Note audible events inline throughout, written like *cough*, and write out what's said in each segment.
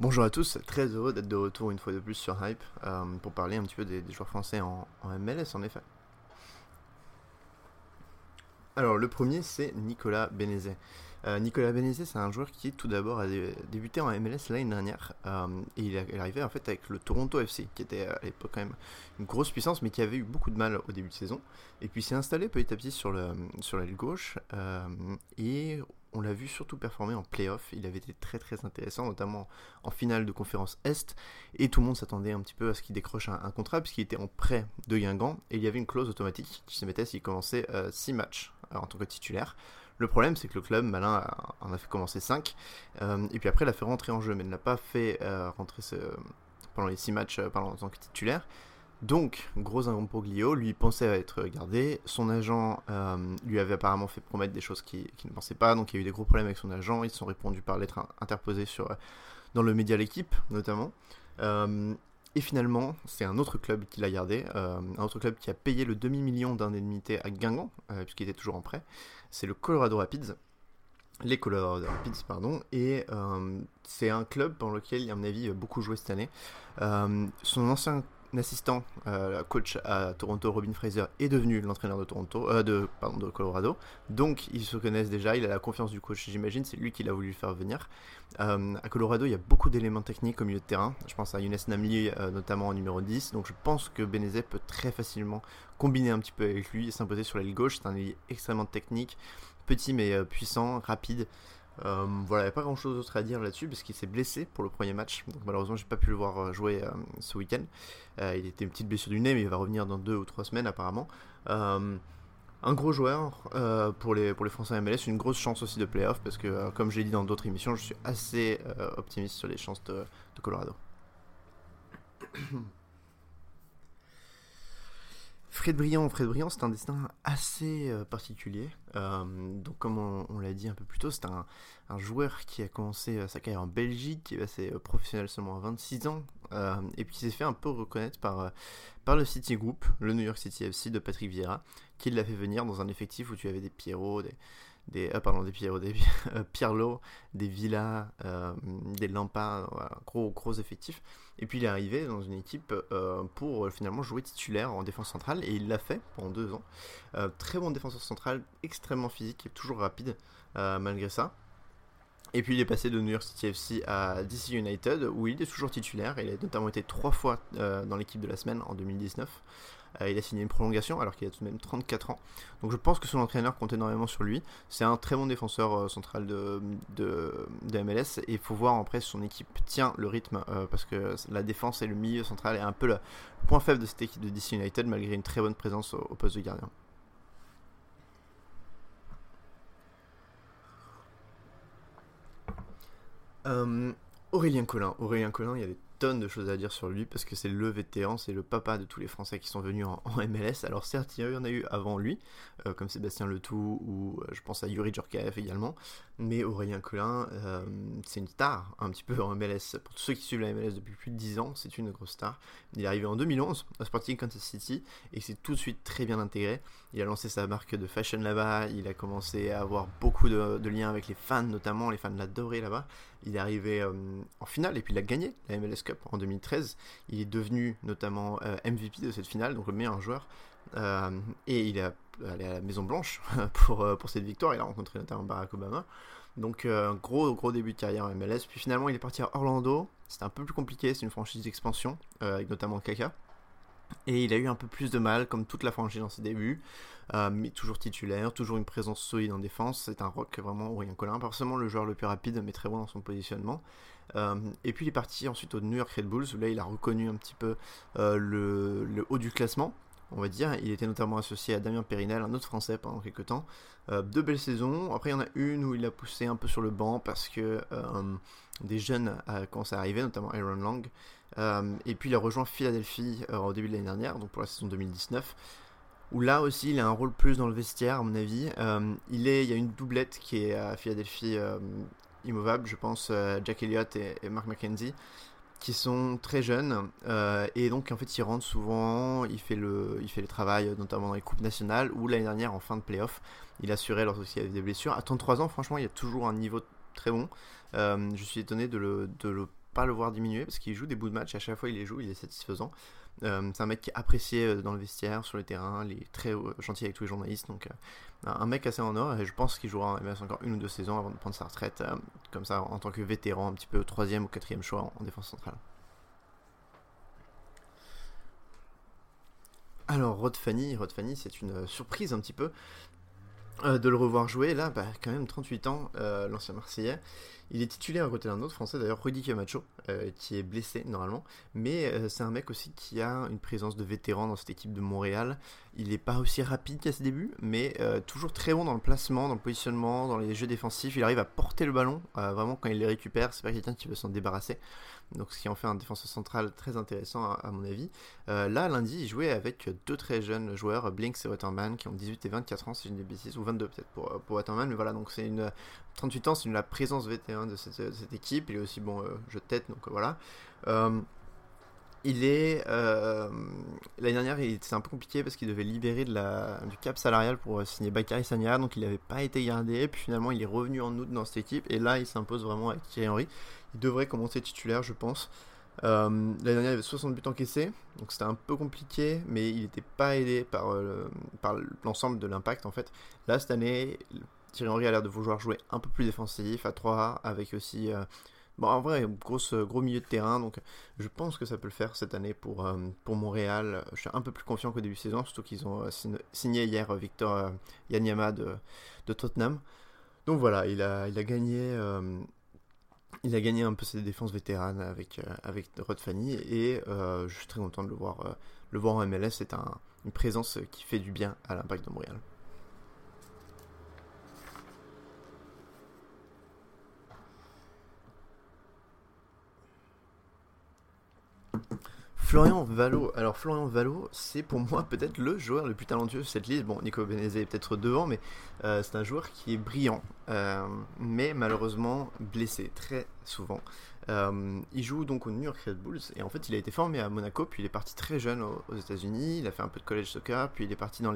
Bonjour à tous, très heureux d'être de retour une fois de plus sur Hype euh, pour parler un petit peu des, joueurs français en, MLS en effet. Alors le premier c'est Nicolas Benezet. Euh, Nicolas Benezet c'est un joueur qui tout d'abord a débuté en MLS l'année dernière euh, et il est arrivé en fait avec le Toronto FC qui était à l'époque quand même une grosse puissance mais qui avait eu beaucoup de mal au début de saison et puis s'est installé petit à petit sur, le, sur l'aile gauche et l'a vu surtout performer en playoff. Il avait été très très intéressant, notamment en finale de conférence Est. Et tout le monde s'attendait un petit peu à ce qu'il décroche un, contrat, puisqu'il était en prêt de Guingamp. Et il y avait une clause automatique qui se mettait s'il commençait 6 euh, matchs euh, en tant que titulaire. Le problème, c'est que le club, malin, en a fait commencer 5. Euh, et puis après, il a fait rentrer en jeu, mais ne l'a pas fait rentrer pendant les 6 matchs en tant que titulaire. Donc, gros imbroglio, lui pensait être gardé. Son agent euh, lui avait apparemment fait promettre des choses qu'il ne pensait pas. Donc, il y a eu des gros problèmes avec son agent. Ils se sont répondus par lettre interposée sur, dans le média L'équipe, notamment. Euh, et finalement, c'est un autre club qui l'a gardé. Euh, un autre club qui a payé le demi-million d'indemnité à Guingamp, puisqu'il était toujours en prêt. C'est le Colorado Rapids. Les Colorado Rapids, pardon. Et c'est un club dans lequel, à mon avis, beaucoup joué cette année. son ancien assistant euh, coach à Toronto, Robin Fraser, est devenu l'entraîneur de Toronto, euh, de, Colorado. Donc ils se connaissent déjà, il a la confiance du coach, j'imagine, c'est lui qui l'a voulu faire venir. Euh, à Colorado, il y a beaucoup d'éléments techniques au milieu de terrain. Je pense à Younes Namli, notamment en numéro 10. Donc je pense que Benezet peut très facilement combiner un petit peu avec lui et s'imposer sur l'aile gauche. C'est un ailier extrêmement technique, petit mais puissant, rapide. Euh, voilà, il n'y a pas grand chose d'autre à dire là-dessus parce qu'il s'est blessé pour le premier match. Donc malheureusement, j'ai pas pu le voir euh, jouer euh, ce week-end. il était une petite blessure du nez, mais il va revenir dans deux ou trois semaines apparemment. un gros joueur pour, les, pour les Français MLS, une grosse chance aussi de playoff parce que, comme j'ai dit dans d'autres émissions, je suis assez optimiste sur les chances de Colorado. Fred Briand, Fred Briand, c'est un destin assez euh, particulier. Euh, donc, comme on, l'a dit un peu plus tôt, c'est un, joueur qui a commencé euh, sa carrière en Belgique, qui est passé professionnel seulement à 26 ans, et puis qui s'est fait un peu reconnaître par, par le City Group, le New York City FC de Patrick Vieira, qui l'a fait venir dans un effectif où tu avais des Pierrot, des, des euh, pardon des des *laughs* euh, des Villas, euh, des Lampard, gros gros effectifs. Et puis il est arrivé dans une équipe pour finalement jouer titulaire en défense centrale et il l'a fait pendant deux ans. très bon défenseur central, extrêmement physique et toujours rapide malgré ça. Et puis il est passé de New York City FC à DC United où il est toujours titulaire. Il a notamment été trois fois dans l'équipe de la semaine en 2019. Euh, il a signé une prolongation alors qu'il a tout de même 34 ans. Donc je pense que son entraîneur compte énormément sur lui. C'est un très bon défenseur euh, central de, de, MLS et il faut voir après si son équipe tient le rythme euh, parce que la défense et le milieu central est un peu le point faible de cette équipe de DC United malgré une très bonne présence au, poste de gardien. Aurélien Collin. Aurélien Collin, il y a des tonnes de choses à dire sur lui parce que c'est le vétéran, c'est le papa de tous les Français qui sont venus en, MLS. Alors certes, il y en a eu avant lui, euh, comme Sébastien Letou ou euh, je pense à Yuri Djorkaeff également, mais Aurélien Collin, euh, c'est une star un petit peu en MLS. Pour tous ceux qui suivent la MLS depuis plus de 10 ans, c'est une grosse star. Il est arrivé en 2011 au Sporting Kansas City et s'est tout de suite très bien intégré. Il a lancé sa marque de fashion là-bas, il a commencé à avoir beaucoup de, liens avec les fans notamment, les fans l'adoraient là-bas. Il est arrivé euh, en finale et puis il a gagné la MLS Cup en 2013. Il est devenu notamment euh, MVP de cette finale, donc le meilleur joueur. Euh, et il est allé à la Maison Blanche *laughs* pour, pour cette victoire. Il a rencontré notamment Barack Obama. Donc un gros gros début de carrière en MLS. Puis finalement il est parti à Orlando. C'était un peu plus compliqué, c'est une franchise d'expansion, avec notamment Kaka. Et il a eu un peu plus de mal, comme toute la franchise dans ses débuts, euh, mais toujours titulaire, toujours une présence solide en défense. C'est un rock vraiment rien Colin, pas forcément le joueur le plus rapide, mais très bon dans son positionnement. Euh, et puis il est parti ensuite au New York Red Bulls, où là il a reconnu un petit peu euh, le, haut du classement, on va dire. Il était notamment associé à Damien Périnel, un autre français pendant quelques temps. deux belles saisons. Après, il y en a une où il a poussé un peu sur le banc parce que des jeunes commencé à arriver, notamment Aaron Lang. Euh, et puis il a rejoint Philadelphie euh, au début de l'année dernière, donc pour la saison 2019 où là aussi il a un rôle plus dans le vestiaire à mon avis. Euh, il y a une doublette qui est à Philadelphie immovable, je pense Jack Elliott et, Mark McKenzie, qui sont très jeunes et donc en fait il rentre souvent, il fait le, travail notamment dans les coupes nationales ou l'année dernière en fin de playoff, il assurait lorsqu'il y avait des blessures. À 33 ans franchement il y a toujours un niveau très bon. je suis étonné de le pas le voir diminuer parce qu'il joue des bouts de match. À chaque fois, il les joue, il est satisfaisant. Euh, c'est un mec qui est apprécié euh, dans le vestiaire, sur le terrain, il est très gentil avec tous les journalistes. Donc, un mec assez en or. Et je pense qu'il jouera en MLS encore une ou deux saisons avant de prendre sa retraite, comme ça, en tant que vétéran, un petit peu troisième ou quatrième choix en défense centrale. Alors, Rod Fanny, Rod Fanny, c'est une surprise un petit peu. Euh, de le revoir jouer. Là, bah, quand même 38 ans, euh, l'ancien Marseillais. Il est titulaire à côté d'un autre Français, d'ailleurs Rudy Camacho, euh, qui est blessé normalement. Mais c'est un mec aussi qui a une présence de vétéran dans cette équipe de Montréal. Il n'est pas aussi rapide qu'à ses débuts, mais toujours très bon dans le placement, dans le positionnement, dans les jeux défensifs. Il arrive à porter le ballon, vraiment quand il les récupère. C'est pas quelqu'un qui veut s'en débarrasser donc ce qui en fait un défenseur central très intéressant à, mon avis. Euh, là, lundi, il jouait avec deux très jeunes joueurs, Blinks et Waterman, qui ont 18 et 24 ans, si je ne dis ou 22 peut-être pour, pour Waterman, mais voilà, donc c'est une 38 ans, c'est la présence vétéran de cette, équipe. Il est aussi bon euh, jeu de tête, donc voilà. Euh, il est l'année dernière, c'est un peu compliqué parce qu'il devait libérer de la, du cap salarial pour signer Bakary Sagna, donc il n'avait pas été gardé. Puis finalement, il est revenu en août dans cette équipe et là, il s'impose vraiment avec Thierry Henry. Il devrait commencer titulaire, je pense. Euh, L'année dernière, il avait 60 buts encaissés, donc c'était un peu compliqué, mais il n'était pas aidé par, euh, par l'ensemble de l'impact en fait. Là, cette année, Thierry Henry a l'air de vouloir jouer un peu plus défensif à 3 avec aussi. Euh, bon, en vrai, grosse, gros milieu de terrain, donc je pense que ça peut le faire cette année pour, euh, pour Montréal. Je suis un peu plus confiant qu'au début de saison, surtout qu'ils ont signé hier Victor Yanyama de, de Tottenham. Donc voilà, il a, il a gagné il a gagné un peu ses défenses vétéranes avec, euh, avec Rod Fanny et euh, je suis très content de le voir, euh, le voir en MLS. C'est une présence qui fait du bien à l'impact de Montréal. Florian Valo. Alors Florian Valo, c'est pour moi peut-être le joueur le plus talentueux de cette liste. Bon, Nico Benezé est peut-être devant, mais euh, c'est un joueur qui est brillant, euh, mais malheureusement blessé très souvent. Euh, il joue donc au New York Red Bulls et en fait il a été formé à Monaco, puis il est parti très jeune aux, États-Unis. Il a fait un peu de college soccer, puis il est parti dans,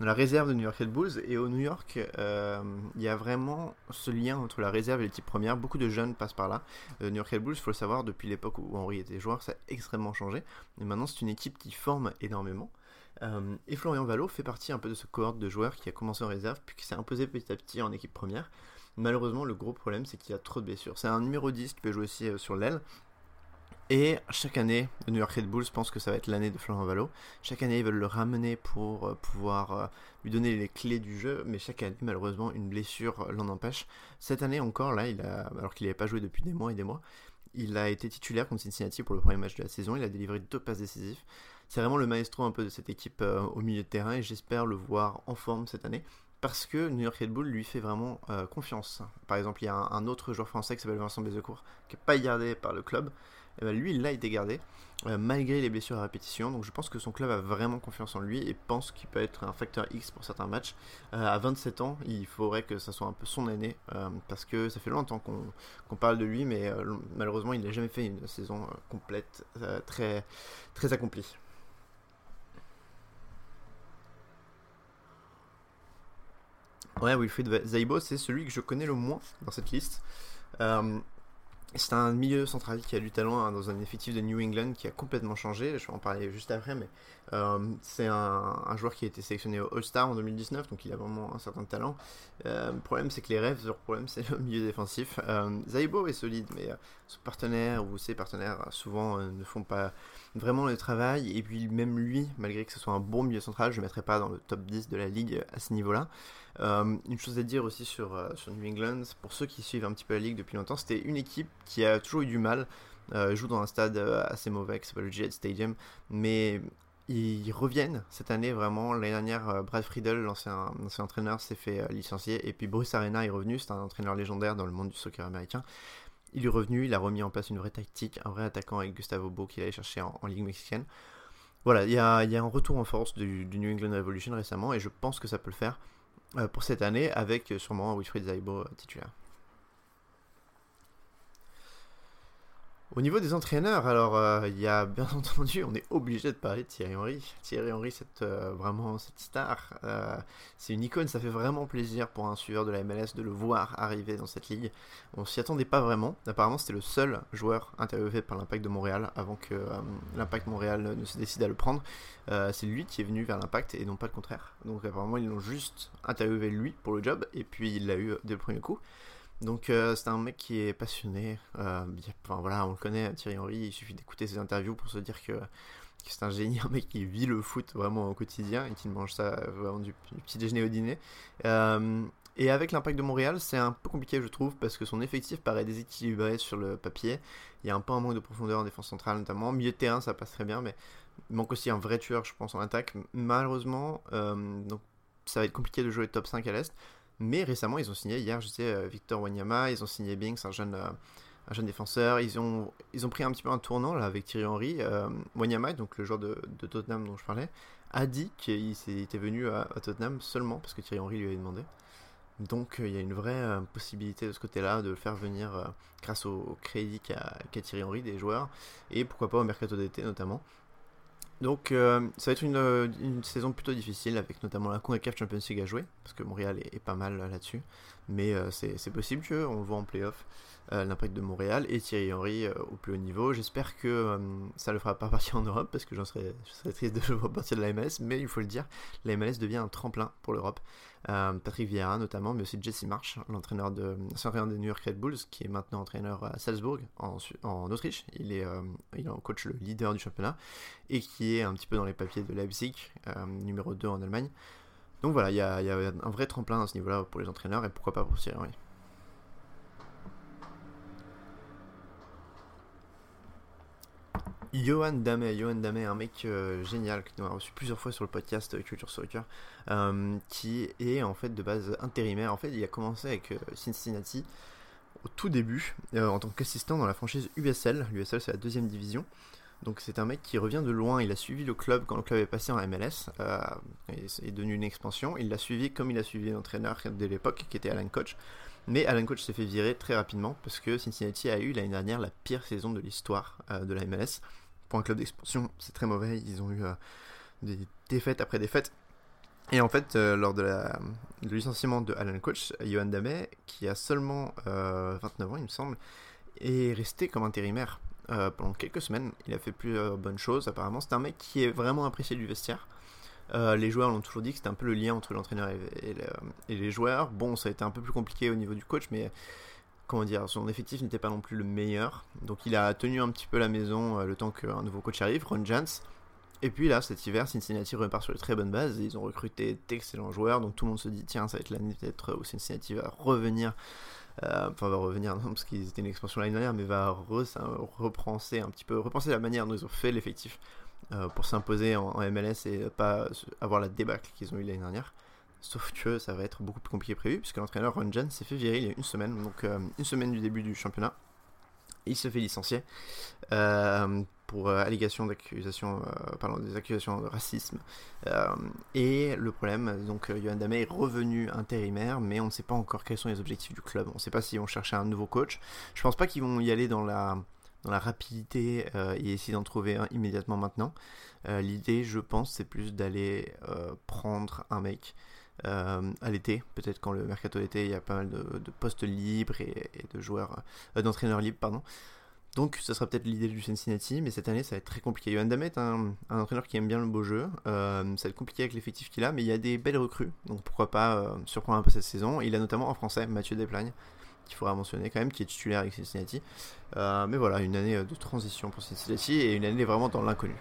la réserve de New York Red Bulls. Et au New York, euh, il y a vraiment ce lien entre la réserve et l'équipe première. Beaucoup de jeunes passent par là. Euh, New York Red Bulls, il faut le savoir, depuis l'époque où Henry était joueur, ça a extrêmement changé. Et maintenant c'est une équipe qui forme énormément. et Florian Valo fait partie un peu de ce cohorte de joueurs qui a commencé en réserve, puis qui s'est imposé petit à petit en équipe première. Malheureusement, le gros problème, c'est qu'il y a trop de blessures. C'est un numéro 10 qui peut jouer aussi euh, sur l'aile. Et chaque année, le New York Red Bulls pense que ça va être l'année de Florent Valo. Chaque année, ils veulent le ramener pour euh, pouvoir euh, lui donner les clés du jeu, mais chaque année, malheureusement, une blessure l'en empêche. Cette année encore, là, il a, alors qu'il n'avait pas joué depuis des mois et des mois, il a été titulaire contre Cincinnati pour le premier match de la saison. Il a délivré deux passes décisives. C'est vraiment le maestro un peu de cette équipe au milieu de terrain et j'espère le voir en forme cette année parce que New York Red Bull lui fait vraiment euh, confiance. Par exemple, il y a un, autre joueur français qui s'appelle Vincent Bézecourt, qui n'est pas gardé par le club. Et ben, lui, il a été gardé, euh, malgré les blessures à répétition. Donc je pense que son club a vraiment confiance en lui et pense qu'il peut être un facteur X pour certains matchs. Euh, à 27 ans, il faudrait que ça soit un peu son année, parce que ça fait longtemps qu'on parle de lui, mais malheureusement, il n'a jamais fait une saison complète, très, très accomplie. Ouais, Wilfried Zaibo, c'est celui que je connais le moins dans cette liste. Euh, c'est un milieu central qui a du talent hein, dans un effectif de New England qui a complètement changé. Je vais en parler juste après, mais euh, c'est un, joueur qui a été sélectionné au All-Star en 2019, donc il a vraiment un certain talent. Euh, le problème, c'est que les rêves, leur problème, c'est le milieu défensif. Zaibo est solide, mais son partenaire ou ses partenaires souvent ne font pas vraiment le travail. Et puis même lui, malgré que ce soit un bon milieu central, je ne mettrai pas dans le top 10 de la ligue à ce niveau-là. Euh, une chose à dire aussi sur, euh, sur New England, pour ceux qui suivent un petit peu la ligue depuis longtemps, c'était une équipe qui a toujours eu du mal. Euh, joue dans un stade assez mauvais qui s'appelle le Jet Stadium, mais ils reviennent cette année vraiment. L'année dernière, Brad Friedel, l'ancien entraîneur, s'est fait licencier. Et puis Bruce Arena est revenu. C'est un entraîneur légendaire dans le monde du soccer américain. Il est revenu, il a remis en place une vraie tactique, un vrai attaquant avec Gustavo Beau qu'il allait chercher en, Ligue mexicaine. Voilà, il y a, un retour en force du, du, New England Revolution récemment et je pense que ça peut le faire. Euh, pour cette année avec euh, sûrement Wilfried Zaibo euh, titulaire. Au niveau des entraîneurs, alors euh, il y a bien *laughs* entendu, on est obligé de parler de Thierry Henry. Thierry Henry, c'est euh, vraiment cette star, euh, c'est une icône, ça fait vraiment plaisir pour un suiveur de la MLS de le voir arriver dans cette ligue. On s'y attendait pas vraiment. Apparemment, c'était le seul joueur interviewé par l'Impact de Montréal avant que l'Impact Montréal ne se décide à le prendre. c'est lui qui est venu vers l'Impact et non pas le contraire. Donc apparemment, ils l'ont juste interviewé lui pour le job et puis il l'a eu dès le premier coup. Donc euh, c'est un mec qui est passionné. Euh, enfin voilà, on le connaît, Thierry Henry. Il suffit d'écouter ses interviews pour se dire que, c'est un génie, *laughs* un mec qui vit le foot vraiment au quotidien et qui mange ça vraiment du, petit déjeuner au dîner. Euh, et avec l'impact de Montréal, c'est un peu compliqué, je trouve, parce que son effectif paraît déséquilibré sur le papier. Il y a un peu un manque de profondeur en défense centrale, notamment. Milieu de terrain, ça passe très bien, mais il manque aussi un vrai tueur, je pense, en attaque. Malheureusement, donc ça va être compliqué de jouer top 5 à l'Est. Mais récemment, ils ont signé, hier, je euh, Victor Wanyama, ils ont signé Binks, un jeune, euh, un jeune défenseur. Ils ont, pris un petit peu un tournant avec Thierry Henry. Euh, Wanyama, donc le joueur de, de, Tottenham dont je parlais, a dit qu'il était venu à, Tottenham seulement parce que Thierry Henry lui avait demandé. Donc il y a une vraie possibilité de ce côté-là de le faire venir grâce au, crédit qu'a Thierry Henry des joueurs et pourquoi pas au mercato d'été notamment. Donc euh, ça va être une, une, saison plutôt difficile avec notamment la CONCACAF Champions League à jouer parce que Montréal est, pas mal là-dessus mais euh, c'est possible qu'on le voit en playoff euh, l'impact de Montréal et Thierry Henry au plus haut niveau. J'espère que ça le fera pas partir en Europe parce que j'en serais, serais triste de le voir partir de la MLS, mais il faut le dire, la MLS devient un tremplin pour l'Europe. Patrick Vieira notamment, mais aussi Jesse March, l'entraîneur de des New York Red Bulls, qui est maintenant entraîneur à Salzbourg en, Autriche. Il est, il est en coach le leader du championnat et qui est un petit peu dans les papiers de Leipzig, numéro 2 en Allemagne. Donc voilà, il y, a, un vrai tremplin à ce niveau-là pour les entraîneurs et pourquoi pas pour Thierry Henry. Johan Dame, Johan Dame, un mec euh, génial que nous avons reçu plusieurs fois sur le podcast euh, Culture Soccer, euh, qui est en fait de base intérimaire. En fait, il a commencé avec Cincinnati au tout début en tant qu'assistant dans la franchise USL. L'USL, c'est la deuxième division. Donc c'est un mec qui revient de loin, il a suivi le club quand le club est passé en MLS, euh, est devenu une expansion, il l'a suivi comme il a suivi l'entraîneur de l'époque qui était Alan Coach. Mais Alan Coach s'est fait virer très rapidement parce que Cincinnati a eu l'année dernière la pire saison de l'histoire de la MLS. Pour un club d'expansion, c'est très mauvais, ils ont eu euh, des défaites après défaites. Et en fait, euh, lors de de licenciement de Alan Coach, Johan Damet, qui a seulement 29 ans il me semble, est resté comme intérimaire euh, pendant quelques semaines. Il a fait plusieurs bonnes choses apparemment. C'est un mec qui est vraiment apprécié du vestiaire. Euh, les joueurs l'ont toujours dit que c'était un peu le lien entre l'entraîneur et, les joueurs. Bon, ça a été un peu plus compliqué au niveau du coach, mais comment dire, son effectif n'était pas non plus le meilleur. Donc il a tenu un petit peu la maison euh, le temps qu'un nouveau coach arrive, Ron Jans. Et puis là, cet hiver, Cincinnati repart sur de très bonnes bases. Ils ont recruté d'excellents joueurs, donc tout le monde se dit tiens, ça va être l'année peut-être où Cincinnati va revenir euh, enfin va revenir non parce qu'ils étaient une expansion l'année dernière mais va repenser un petit peu repenser la manière dont ils ont fait l'effectif euh, pour s'imposer en, MLS et pas avoir la débâcle qu'ils ont eu l'année dernière sauf que ça va être beaucoup plus compliqué prévu puisque l'entraîneur Ron s'est fait virer il y a une semaine donc euh, une semaine du début du championnat il se fait licencier euh, pour euh, allégation d'accusation, pardon, des accusations de racisme. et le problème, donc Johan Dame est revenu intérimaire, mais on ne sait pas encore quels sont les objectifs du club. On ne sait pas s'ils vont chercher un nouveau coach. Je pense pas qu'ils vont y aller dans la dans la rapidité et essayer d'en trouver un immédiatement maintenant. L'idée, je pense, c'est plus d'aller prendre un mec euh, à l'été, peut-être quand le mercato d'été, il y a pas mal de, postes libres et, de joueurs, euh, d'entraîneurs libres, pardon. Donc, ce sera peut-être l'idée du Cincinnati, mais cette année, ça va être très compliqué. Yohan Damet est un, entraîneur qui aime bien le beau jeu. Euh, ça va être compliqué avec l'effectif qu'il a, mais il y a des belles recrues. Donc, pourquoi pas surprendre un peu cette saison. Il a notamment en français Mathieu Desplagne, qu'il faudra mentionner quand même, qui est titulaire avec Cincinnati. mais voilà, une année de transition pour Cincinnati et une année vraiment dans l'inconnu.